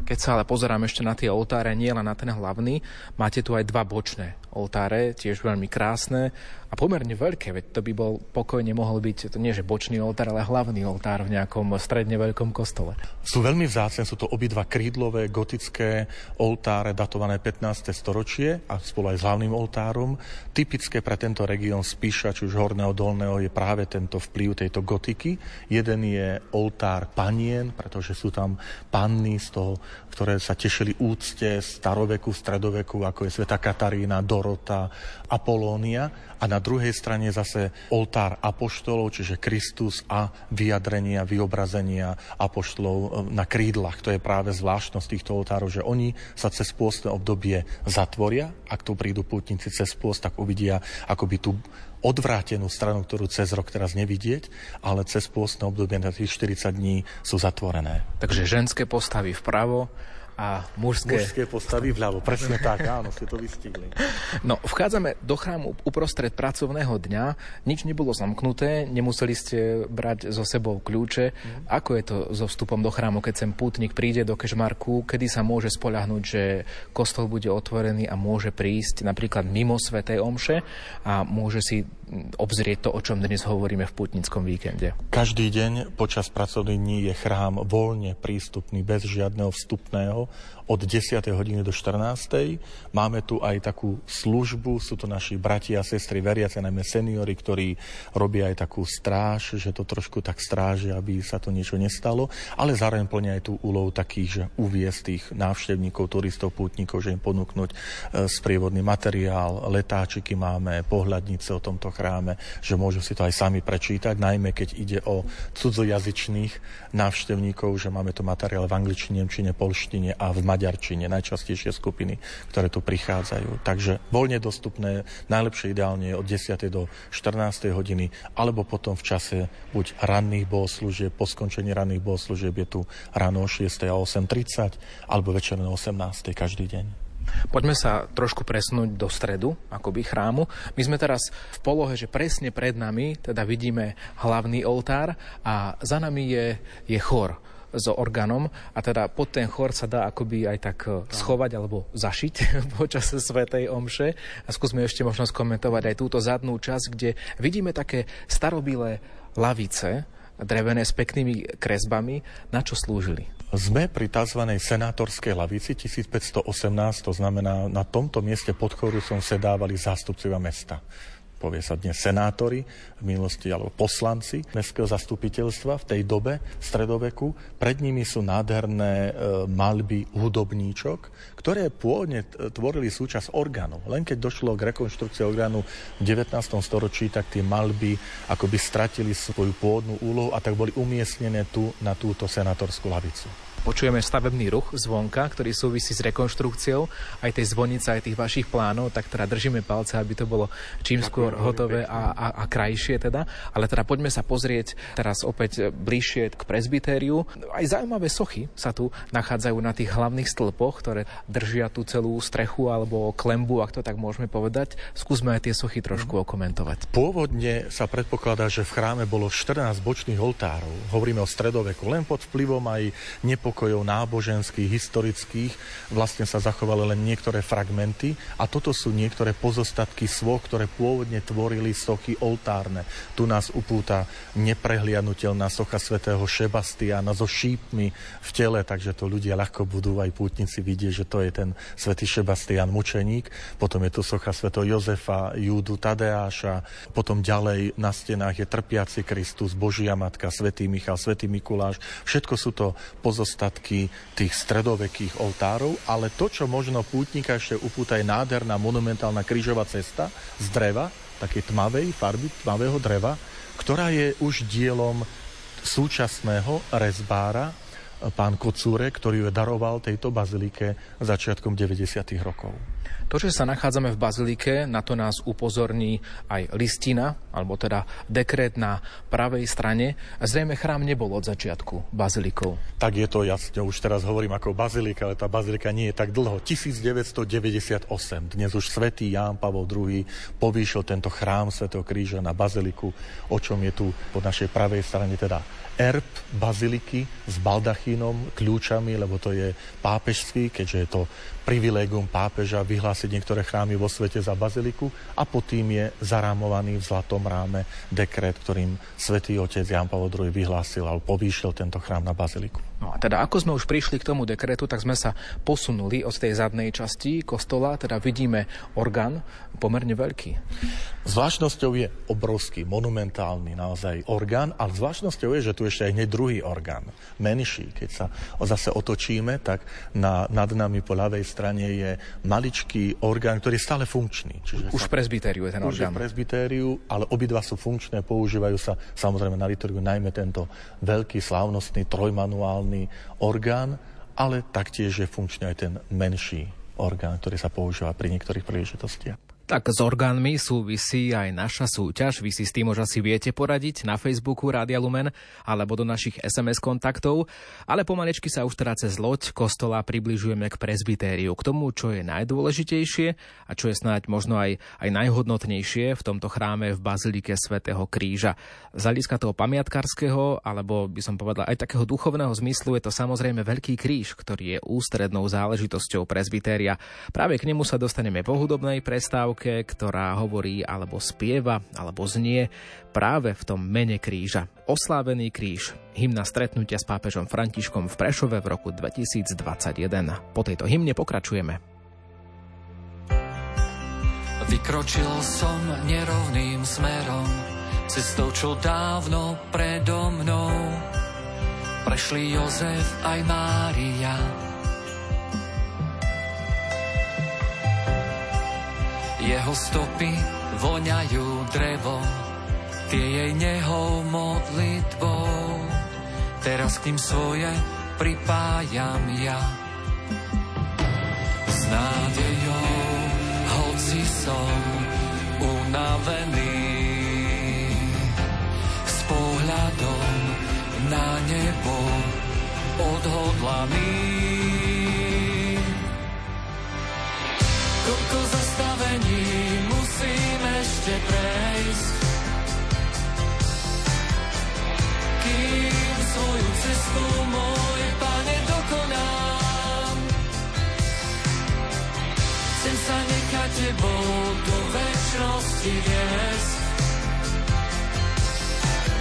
Keď sa ale pozerám ešte na tie oltáre, nie len na ten hlavný, máte tu aj dva bočné oltáre, tiež veľmi krásne a pomerne veľké, veď to by bol pokojne mohol byť, to nie že bočný oltár, ale hlavný oltár v nejakom stredne veľkom kostole. Sú veľmi vzácne, sú to obidva krídlové gotické oltáre datované 15. storočie a spolu aj s hlavným oltárom. Typické pre tento región Spíša, či už horného, dolného, je práve tento vplyv tejto gotiky. Jeden je oltár panien, pretože sú tam panny z toho, ktoré sa tešili úcte staroveku, stredoveku, ako je Sveta Katarína, Dorota, Apolónia. A na druhej strane zase oltár apoštolov, čiže Kristus a vyjadrenia, vyobrazenia apoštolov na krídlach. To je práve zvláštnosť týchto oltárov, že oni sa cez pôstne obdobie zatvoria. Ak tu prídu pútnici cez pôst, tak uvidia akoby tú odvrátenú stranu, ktorú cez rok teraz nevidieť, ale cez pôstne obdobie na tých 40 dní sú zatvorené. Takže ženské postavy vpravo a mužské... Mužské postavy vľavo, presne tak, áno, ste to vystihli. No, vchádzame do chrámu uprostred pracovného dňa, nič nebolo zamknuté, nemuseli ste brať so sebou kľúče. Mm. Ako je to so vstupom do chrámu, keď sem pútnik príde do Kežmarku, kedy sa môže spoľahnúť, že kostol bude otvorený a môže prísť napríklad mimo Svetej Omše a môže si obzrieť to, o čom dnes hovoríme v putnickom víkende. Každý deň počas pracovných dní je chrám voľne prístupný, bez žiadneho vstupného od 10. hodiny do 14. Máme tu aj takú službu, sú to naši bratia a sestry veriace, najmä seniory, ktorí robia aj takú stráž, že to trošku tak stráži, aby sa to niečo nestalo, ale zároveň plnia aj tú úlohu takých, že uviesť tých návštevníkov, turistov, pútnikov, že im ponúknuť e, sprievodný materiál, letáčiky máme, pohľadnice o tomto chráme, že môžu si to aj sami prečítať, najmä keď ide o cudzojazyčných návštevníkov, že máme tu materiál v angličtine, nemčine, polštine a v maďarčine, najčastejšie skupiny, ktoré tu prichádzajú. Takže voľne dostupné, najlepšie ideálne od 10. do 14. hodiny, alebo potom v čase buď ranných bohoslúžieb, po skončení ranných bohoslúžieb je tu ráno o 6. a 8.30, alebo večer o 18. každý deň. Poďme sa trošku presnúť do stredu, akoby chrámu. My sme teraz v polohe, že presne pred nami teda vidíme hlavný oltár a za nami je, je chor s orgánom a teda pod ten chor sa dá akoby aj tak e, schovať alebo zašiť počas Svetej Omše. A skúsme ešte možno skomentovať aj túto zadnú časť, kde vidíme také starobilé lavice, drevené s peknými kresbami. Na čo slúžili? Sme pri tzv. senátorskej lavici 1518, to znamená, na tomto mieste pod chorusom sedávali zástupcovia mesta povie sa dnes senátori v minulosti, alebo poslanci mestského zastupiteľstva v tej dobe, v stredoveku. Pred nimi sú nádherné e, malby hudobníčok, ktoré pôvodne tvorili súčasť orgánu. Len keď došlo k rekonštrukcii orgánu v 19. storočí, tak tie malby akoby stratili svoju pôvodnú úlohu a tak boli umiestnené tu na túto senátorskú lavicu. Počujeme stavebný ruch zvonka, ktorý súvisí s rekonštrukciou aj tej zvonice, aj tých vašich plánov, tak teda držíme palce, aby to bolo čím skôr hotové a, a, a krajšie teda. Ale teda poďme sa pozrieť teraz opäť bližšie k prezbitériu. Aj zaujímavé sochy sa tu nachádzajú na tých hlavných stĺpoch, ktoré držia tú celú strechu alebo klembu, ak to tak môžeme povedať. Skúsme aj tie sochy trošku mhm. okomentovať. Pôvodne sa predpokladá, že v chráme bolo 14 bočných oltárov. Hovoríme o stredoveku, len pod vplyvom aj nepo nepokojov náboženských, historických, vlastne sa zachovali len niektoré fragmenty a toto sú niektoré pozostatky svoch, ktoré pôvodne tvorili sochy oltárne. Tu nás upúta neprehliadnutelná socha svätého Šebastiana so šípmi v tele, takže to ľudia ľahko budú aj pútnici vidieť, že to je ten svätý Šebastian mučeník. Potom je tu socha svätého Jozefa, Júdu Tadeáša, potom ďalej na stenách je trpiaci Kristus, Božia Matka, svätý Michal, svätý Mikuláš. Všetko sú to pozostatky pozostatky tých stredovekých oltárov, ale to, čo možno pútnika ešte upúta, je nádherná monumentálna krížová cesta z dreva, také tmavej farby, tmavého dreva, ktorá je už dielom súčasného rezbára, pán Kocúre, ktorý ju daroval tejto bazilike začiatkom 90. rokov. To, že sa nachádzame v Bazilike, na to nás upozorní aj listina, alebo teda dekret na pravej strane. Zrejme chrám nebol od začiatku bazilikou. Tak je to jasne, už teraz hovorím ako bazilika, ale tá bazilika nie je tak dlho. 1998, dnes už svätý Ján Pavol II povýšil tento chrám svätého kríža na baziliku, o čom je tu po našej pravej strane teda erb baziliky s baldachínom, kľúčami, lebo to je pápežský, keďže je to privilégium pápeža vyhlásiť niektoré chrámy vo svete za baziliku a pod tým je zarámovaný v zlatom ráme dekret, ktorým svätý otec Jan Pavel II vyhlásil alebo povýšil tento chrám na baziliku. No a teda ako sme už prišli k tomu dekretu, tak sme sa posunuli od tej zadnej časti kostola, teda vidíme orgán pomerne veľký. Zvláštnosťou je obrovský, monumentálny naozaj orgán, ale zvláštnosťou je, že tu ešte aj hneď druhý orgán, menší. Keď sa zase otočíme, tak na, nad nami po ľavej strane je maličký orgán, ktorý je stále funkčný. Čiže už sa, presbytériu je ten už orgán. Už presbytériu, ale obidva sú funkčné, používajú sa samozrejme na liturgiu najmä tento veľký, slávnostný, trojmanuálny hlavný orgán, ale taktiež je funkčný aj ten menší orgán, ktorý sa používa pri niektorých príležitostiach. Tak s orgánmi súvisí aj naša súťaž. Vy si s tým už asi viete poradiť na Facebooku Rádia Lumen alebo do našich SMS kontaktov. Ale pomalečky sa už teda cez loď kostola približujeme k prezbitériu, k tomu, čo je najdôležitejšie a čo je snáď možno aj, aj najhodnotnejšie v tomto chráme v Bazilike svätého Kríža. Z hľadiska toho pamiatkárskeho, alebo by som povedal aj takého duchovného zmyslu, je to samozrejme veľký kríž, ktorý je ústrednou záležitosťou prezbitéria. Práve k nemu sa dostaneme po hudobnej prestávke pesničke, ktorá hovorí alebo spieva alebo znie práve v tom mene kríža. Oslávený kríž, hymna stretnutia s pápežom Františkom v Prešove v roku 2021. Po tejto hymne pokračujeme. Vykročil som nerovným smerom, cestou, čo dávno predo mnou. Prešli Jozef aj Mária, Jeho stopy voňajú drevo, tie jej nehou modlitbou. Teraz k ním svoje pripájam ja. S nádejou, hoci som unavený, s pohľadom na nebo odhodlaný. ešte prejsť. Kým svoju cestu môj pane dokonám, chcem sa nechať tebou do väčšnosti viesť.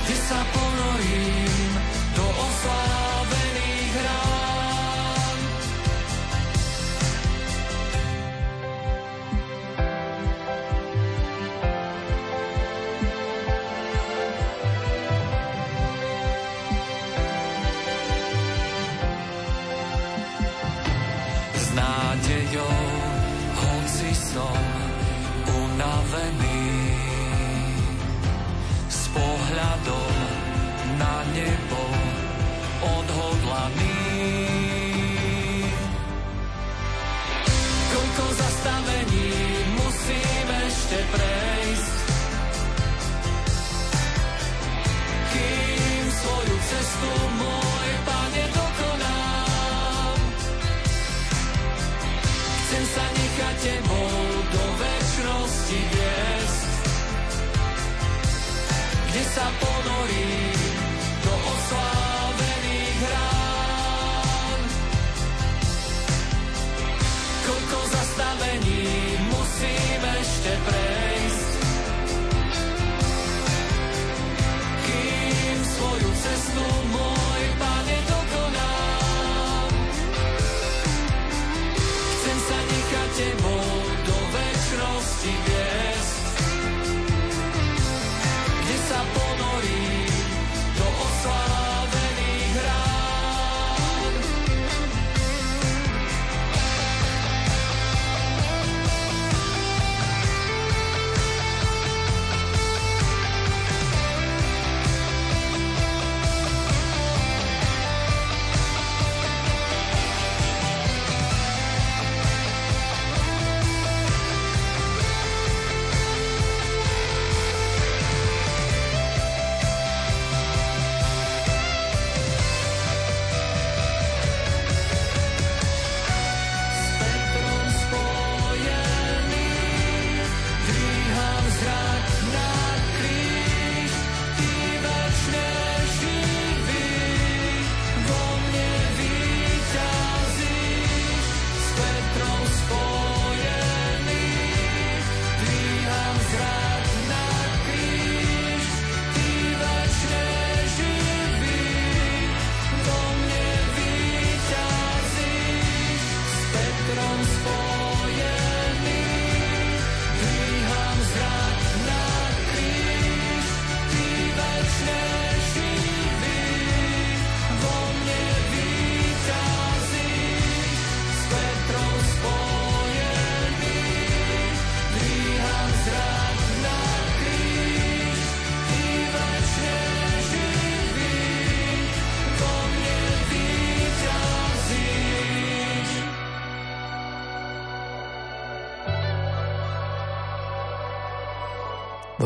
Kde sa ponorím do oslávy nebo odhodlaný. Koľko zastavení musím ešte prejsť, kým svoju cestu môj pane dokonám. Chcem sa nechať tebou do väčšnosti viesť, kde sa ponorím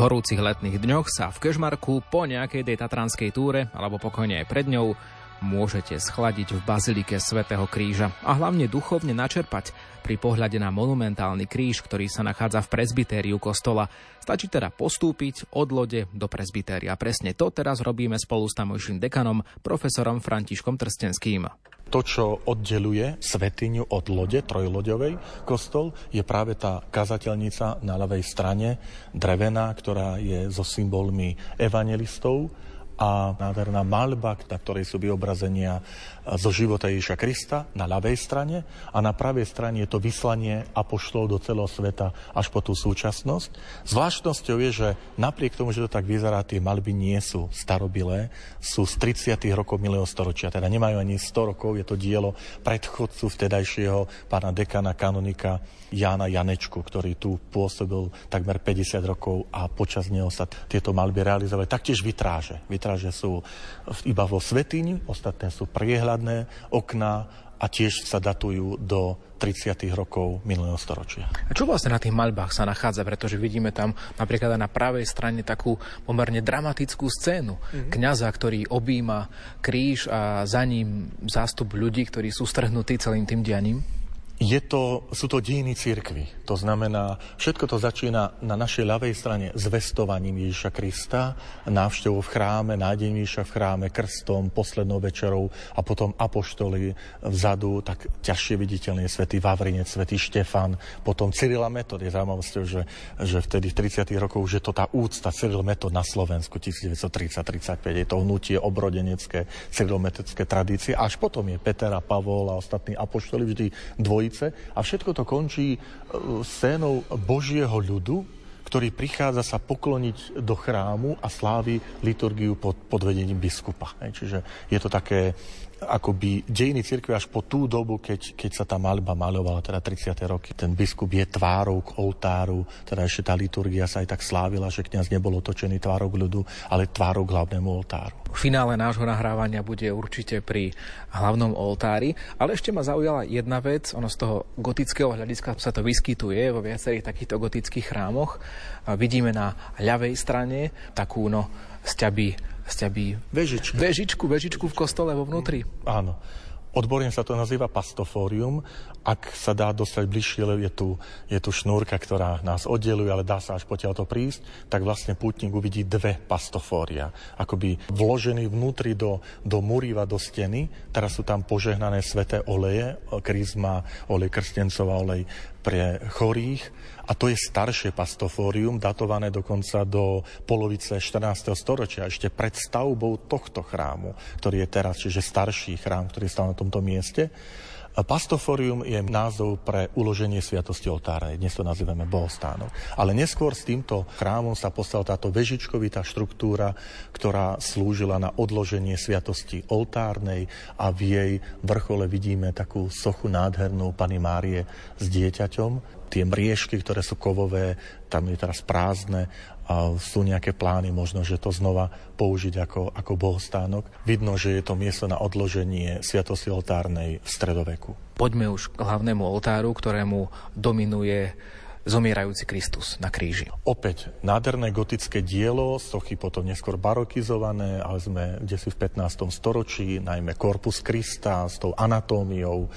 horúcich letných dňoch sa v Kežmarku po nejakej tej tatranskej túre, alebo pokojne aj pred ňou, môžete schladiť v Bazilike svätého Kríža a hlavne duchovne načerpať pri pohľade na monumentálny kríž, ktorý sa nachádza v presbytériu kostola. Stačí teda postúpiť od lode do presbytéria. Presne to teraz robíme spolu s tamojším dekanom, profesorom Františkom Trstenským. To, čo oddeluje svetiňu od lode, trojloďovej kostol, je práve tá kazateľnica na ľavej strane, drevená, ktorá je so symbolmi evangelistov a nádherná malba, na ktorej sú vyobrazenia zo života Ježiša Krista na ľavej strane a na pravej strane je to vyslanie apoštolov do celého sveta až po tú súčasnosť. Zvláštnosťou je, že napriek tomu, že to tak vyzerá, tie malby nie sú starobilé, sú z 30. rokov milého storočia, teda nemajú ani 100 rokov, je to dielo predchodcu vtedajšieho pána dekana, kanonika Jána Janečku, ktorý tu pôsobil takmer 50 rokov a počas neho sa tieto malby realizovali. Taktiež vytráže. Vytráže sú iba vo svetini, ostatné sú priehľadné okná a tiež sa datujú do 30. rokov minulého storočia. A čo vlastne na tých maľbách sa nachádza? Pretože vidíme tam napríklad na pravej strane takú pomerne dramatickú scénu. Mm-hmm. Kňaza, ktorý objíma kríž a za ním zástup ľudí, ktorí sú strhnutí celým tým dianím. Je to, sú to dejiny cirkvy. To znamená, všetko to začína na našej ľavej strane zvestovaním Ježiša Krista, návštevou v chráme, nádením Ježiša v chráme, krstom, poslednou večerou a potom apoštoli vzadu, tak ťažšie viditeľný je svätý Vavrinec, svätý Štefan, potom Cyrila Metod. Je zaujímavosťou, že, že vtedy v 30. rokoch už je to tá úcta Cyril Metod na Slovensku 1930-35. Je to hnutie obrodenecké, cyrilometodické tradície. Až potom je Peter a Pavol a ostatní apoštoli vždy dvoj dvojice a všetko to končí e, scénou Božieho ľudu, ktorý prichádza sa pokloniť do chrámu a slávi liturgiu pod, pod vedením biskupa. Čiže je to také akoby dejiny cirkvi až po tú dobu, keď, keď sa tá malba malovala, teda 30. roky. Ten biskup je tvárou k oltáru, teda ešte tá liturgia sa aj tak slávila, že kňaz nebol otočený tvárou k ľudu, ale tvárou k hlavnému oltáru. V finále nášho nahrávania bude určite pri hlavnom oltári, ale ešte ma zaujala jedna vec, ono z toho gotického hľadiska sa to vyskytuje vo viacerých takýchto gotických chrámoch. Vidíme na ľavej strane takú no, sťaby sťabí vežičku. vežičku, vežičku v kostole vo vnútri. Áno. Odborne sa to nazýva pastofórium. Ak sa dá dostať bližšie, je tu, je tu šnúrka, ktorá nás oddeluje, ale dá sa až potiaľ to prísť, tak vlastne pútnik uvidí dve pastofória. Akoby vložený vnútri do, do muriva, do steny. Teraz sú tam požehnané sveté oleje, krizma, olej krstencov olej pre chorých a to je staršie pastofórium, datované dokonca do polovice 14. storočia, ešte pred stavbou tohto chrámu, ktorý je teraz, čiže starší chrám, ktorý stal na tomto mieste. Pastoforium je názov pre uloženie sviatosti oltárnej. Dnes to nazývame bohostánok. Ale neskôr s týmto chrámom sa postala táto vežičkovitá štruktúra, ktorá slúžila na odloženie sviatosti oltárnej a v jej vrchole vidíme takú sochu nádhernú Pany Márie s dieťaťom tie mriežky, ktoré sú kovové, tam je teraz prázdne a sú nejaké plány možno, že to znova použiť ako, ako bohostánok. Vidno, že je to miesto na odloženie sviatosti oltárnej v stredoveku. Poďme už k hlavnému oltáru, ktorému dominuje zomierajúci Kristus na kríži. Opäť nádherné gotické dielo, sochy potom neskôr barokizované, ale sme kde si v 15. storočí, najmä korpus Krista s tou anatómiou, e,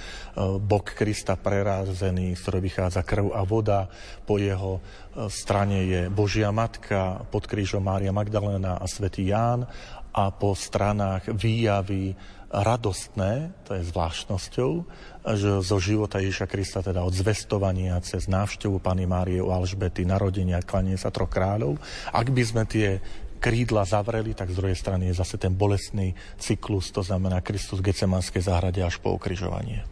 bok Krista prerázený, z ktorého vychádza krv a voda, po jeho e, strane je Božia Matka, pod krížom Mária Magdalena a svätý Ján a po stranách výjavy radostné, to je zvláštnosťou, zo života Ježiša Krista, teda od zvestovania cez návštevu Pany Márie u Alžbety, narodenia, klanie sa troch kráľov. Ak by sme tie krídla zavreli, tak z druhej strany je zase ten bolestný cyklus, to znamená Kristus v Gecemanskej záhrade až po ukrižovanie.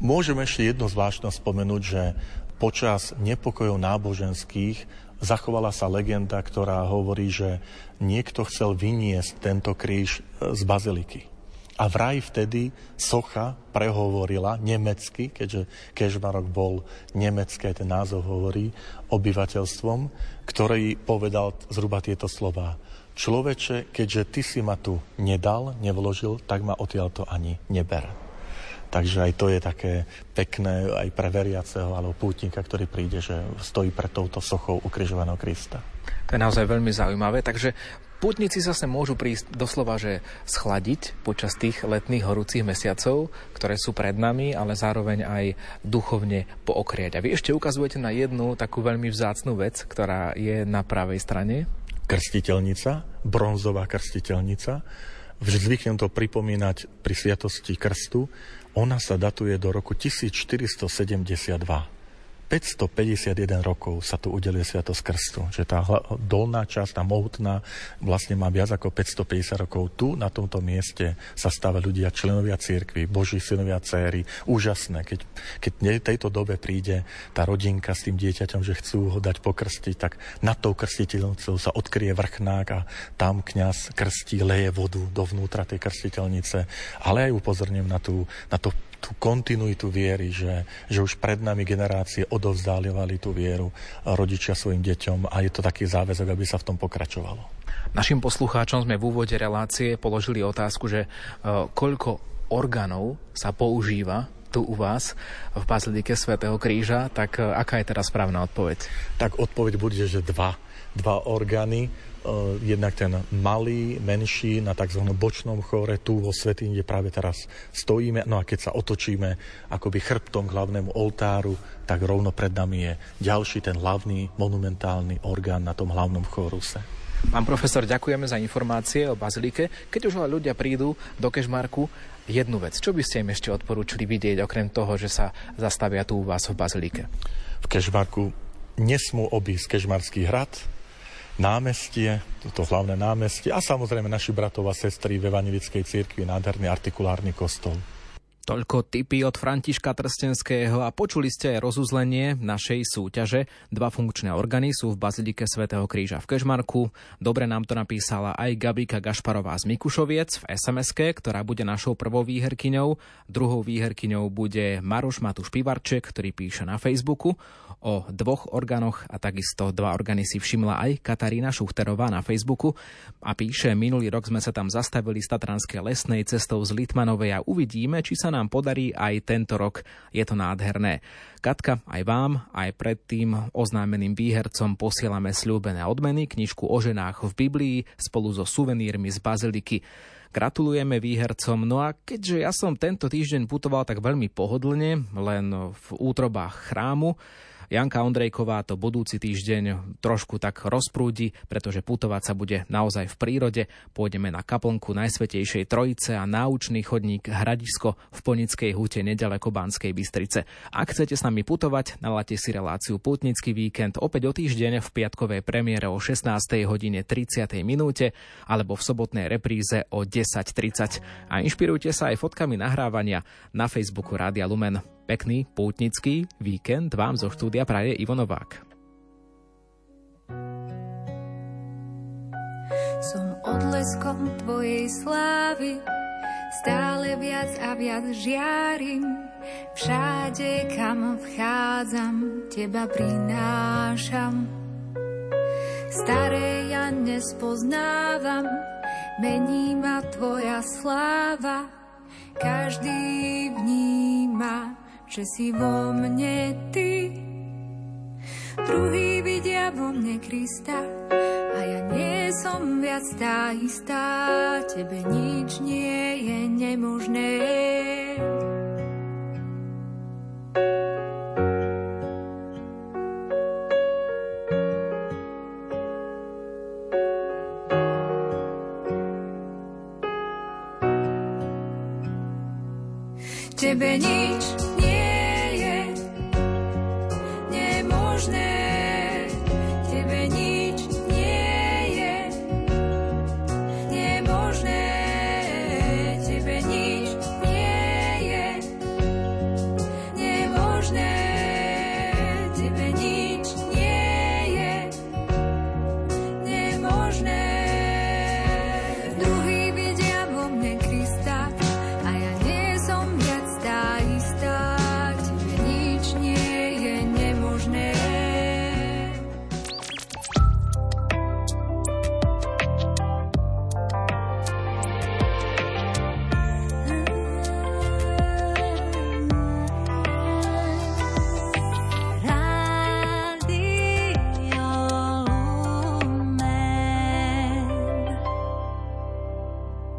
Môžeme ešte jednu zvláštnosť spomenúť, že počas nepokojov náboženských zachovala sa legenda, ktorá hovorí, že niekto chcel vyniesť tento kríž z baziliky. A vraj vtedy socha prehovorila nemecky, keďže Kežmarok bol nemecké, ten názov hovorí, obyvateľstvom, ktorý povedal zhruba tieto slova. Človeče, keďže ty si ma tu nedal, nevložil, tak ma odtiaľto ani neber. Takže aj to je také pekné aj pre veriaceho alebo pútnika, ktorý príde, že stojí pred touto sochou ukrižovaného Krista. To je naozaj veľmi zaujímavé. Takže Pútnici sa môžu prísť doslova, že schladiť počas tých letných horúcich mesiacov, ktoré sú pred nami, ale zároveň aj duchovne pookriať. A vy ešte ukazujete na jednu takú veľmi vzácnú vec, ktorá je na pravej strane. Krstiteľnica, bronzová krstiteľnica. Vždy zvyknem to pripomínať pri sviatosti krstu. Ona sa datuje do roku 1472. 551 rokov sa tu udeluje Sviatosť Krstu. Že tá dolná časť, tá mohutná, vlastne má viac ako 550 rokov. Tu, na tomto mieste, sa stáva ľudia, členovia církvy, boží synovia, céry. Úžasné, keď, keď v tejto dobe príde tá rodinka s tým dieťaťom, že chcú ho dať pokrstiť, tak nad tou krstiteľnicou sa odkrie vrchnák a tam kňaz krstí, leje vodu dovnútra tej krstiteľnice. Ale aj upozorním na, tú, na to tú kontinuitu viery, že, že už pred nami generácie odovzdávali tú vieru rodičia svojim deťom a je to taký záväzok, aby sa v tom pokračovalo. Našim poslucháčom sme v úvode relácie položili otázku, že e, koľko orgánov sa používa tu u vás v Bazilike svätého Kríža, tak e, aká je teraz správna odpoveď? Tak odpoveď bude, že dva. Dva orgány jednak ten malý, menší na tzv. bočnom chore tu vo Svetým, kde práve teraz stojíme. No a keď sa otočíme akoby chrbtom k hlavnému oltáru, tak rovno pred nami je ďalší ten hlavný monumentálny orgán na tom hlavnom choruse. Pán profesor, ďakujeme za informácie o bazilike. Keď už ale ľudia prídu do Kešmarku, jednu vec, čo by ste im ešte odporúčili vidieť, okrem toho, že sa zastavia tu u vás v bazilike? V Kešmarku nesmú obísť Kešmarský hrad, námestie, toto hlavné námestie a samozrejme naši bratov a sestry v Evangelickej cirkvi, nádherný artikulárny kostol. Toľko tipy od Františka Trstenského a počuli ste aj rozuzlenie našej súťaže. Dva funkčné orgány sú v Bazilike svätého Kríža v Kežmarku. Dobre nám to napísala aj Gabika Gašparová z Mikušoviec v sms ktorá bude našou prvou výherkyňou. Druhou výherkyňou bude Maroš Matuš Pivarček, ktorý píše na Facebooku o dvoch orgánoch a takisto dva orgány si všimla aj Katarína Šuchterová na Facebooku a píše, minulý rok sme sa tam zastavili z Tatranskej lesnej cestou z Litmanovej a uvidíme, či sa nám podarí aj tento rok. Je to nádherné. Katka, aj vám, aj predtým oznámeným výhercom posielame sľúbené odmeny, knižku o ženách v Biblii spolu so suvenírmi z Baziliky. Gratulujeme výhercom. No a keďže ja som tento týždeň putoval tak veľmi pohodlne, len v útrobách chrámu, Janka Ondrejková to budúci týždeň trošku tak rozprúdi, pretože putovať sa bude naozaj v prírode. Pôjdeme na kaplnku Najsvetejšej Trojice a náučný chodník Hradisko v Ponickej hute nedaleko Banskej Bystrice. Ak chcete s nami putovať, naláte si reláciu Putnický víkend opäť o týždeň v piatkovej premiére o 16. hodine 30. minúte alebo v sobotnej repríze o 10.30. A inšpirujte sa aj fotkami nahrávania na Facebooku Rádia Lumen. Pekný pútnický víkend vám zo štúdia praje Ivo Novák. Som odleskom tvojej slávy, stále viac a viac žiarim. Všade, kam vchádzam, teba prinášam. Staré ja nespoznávam, mení ma tvoja sláva. Každý vníma že si vo mne ty. Druhý vidia vo mne Krista a ja nie som viac tá istá, tebe nič nie je nemožné. Tebe nič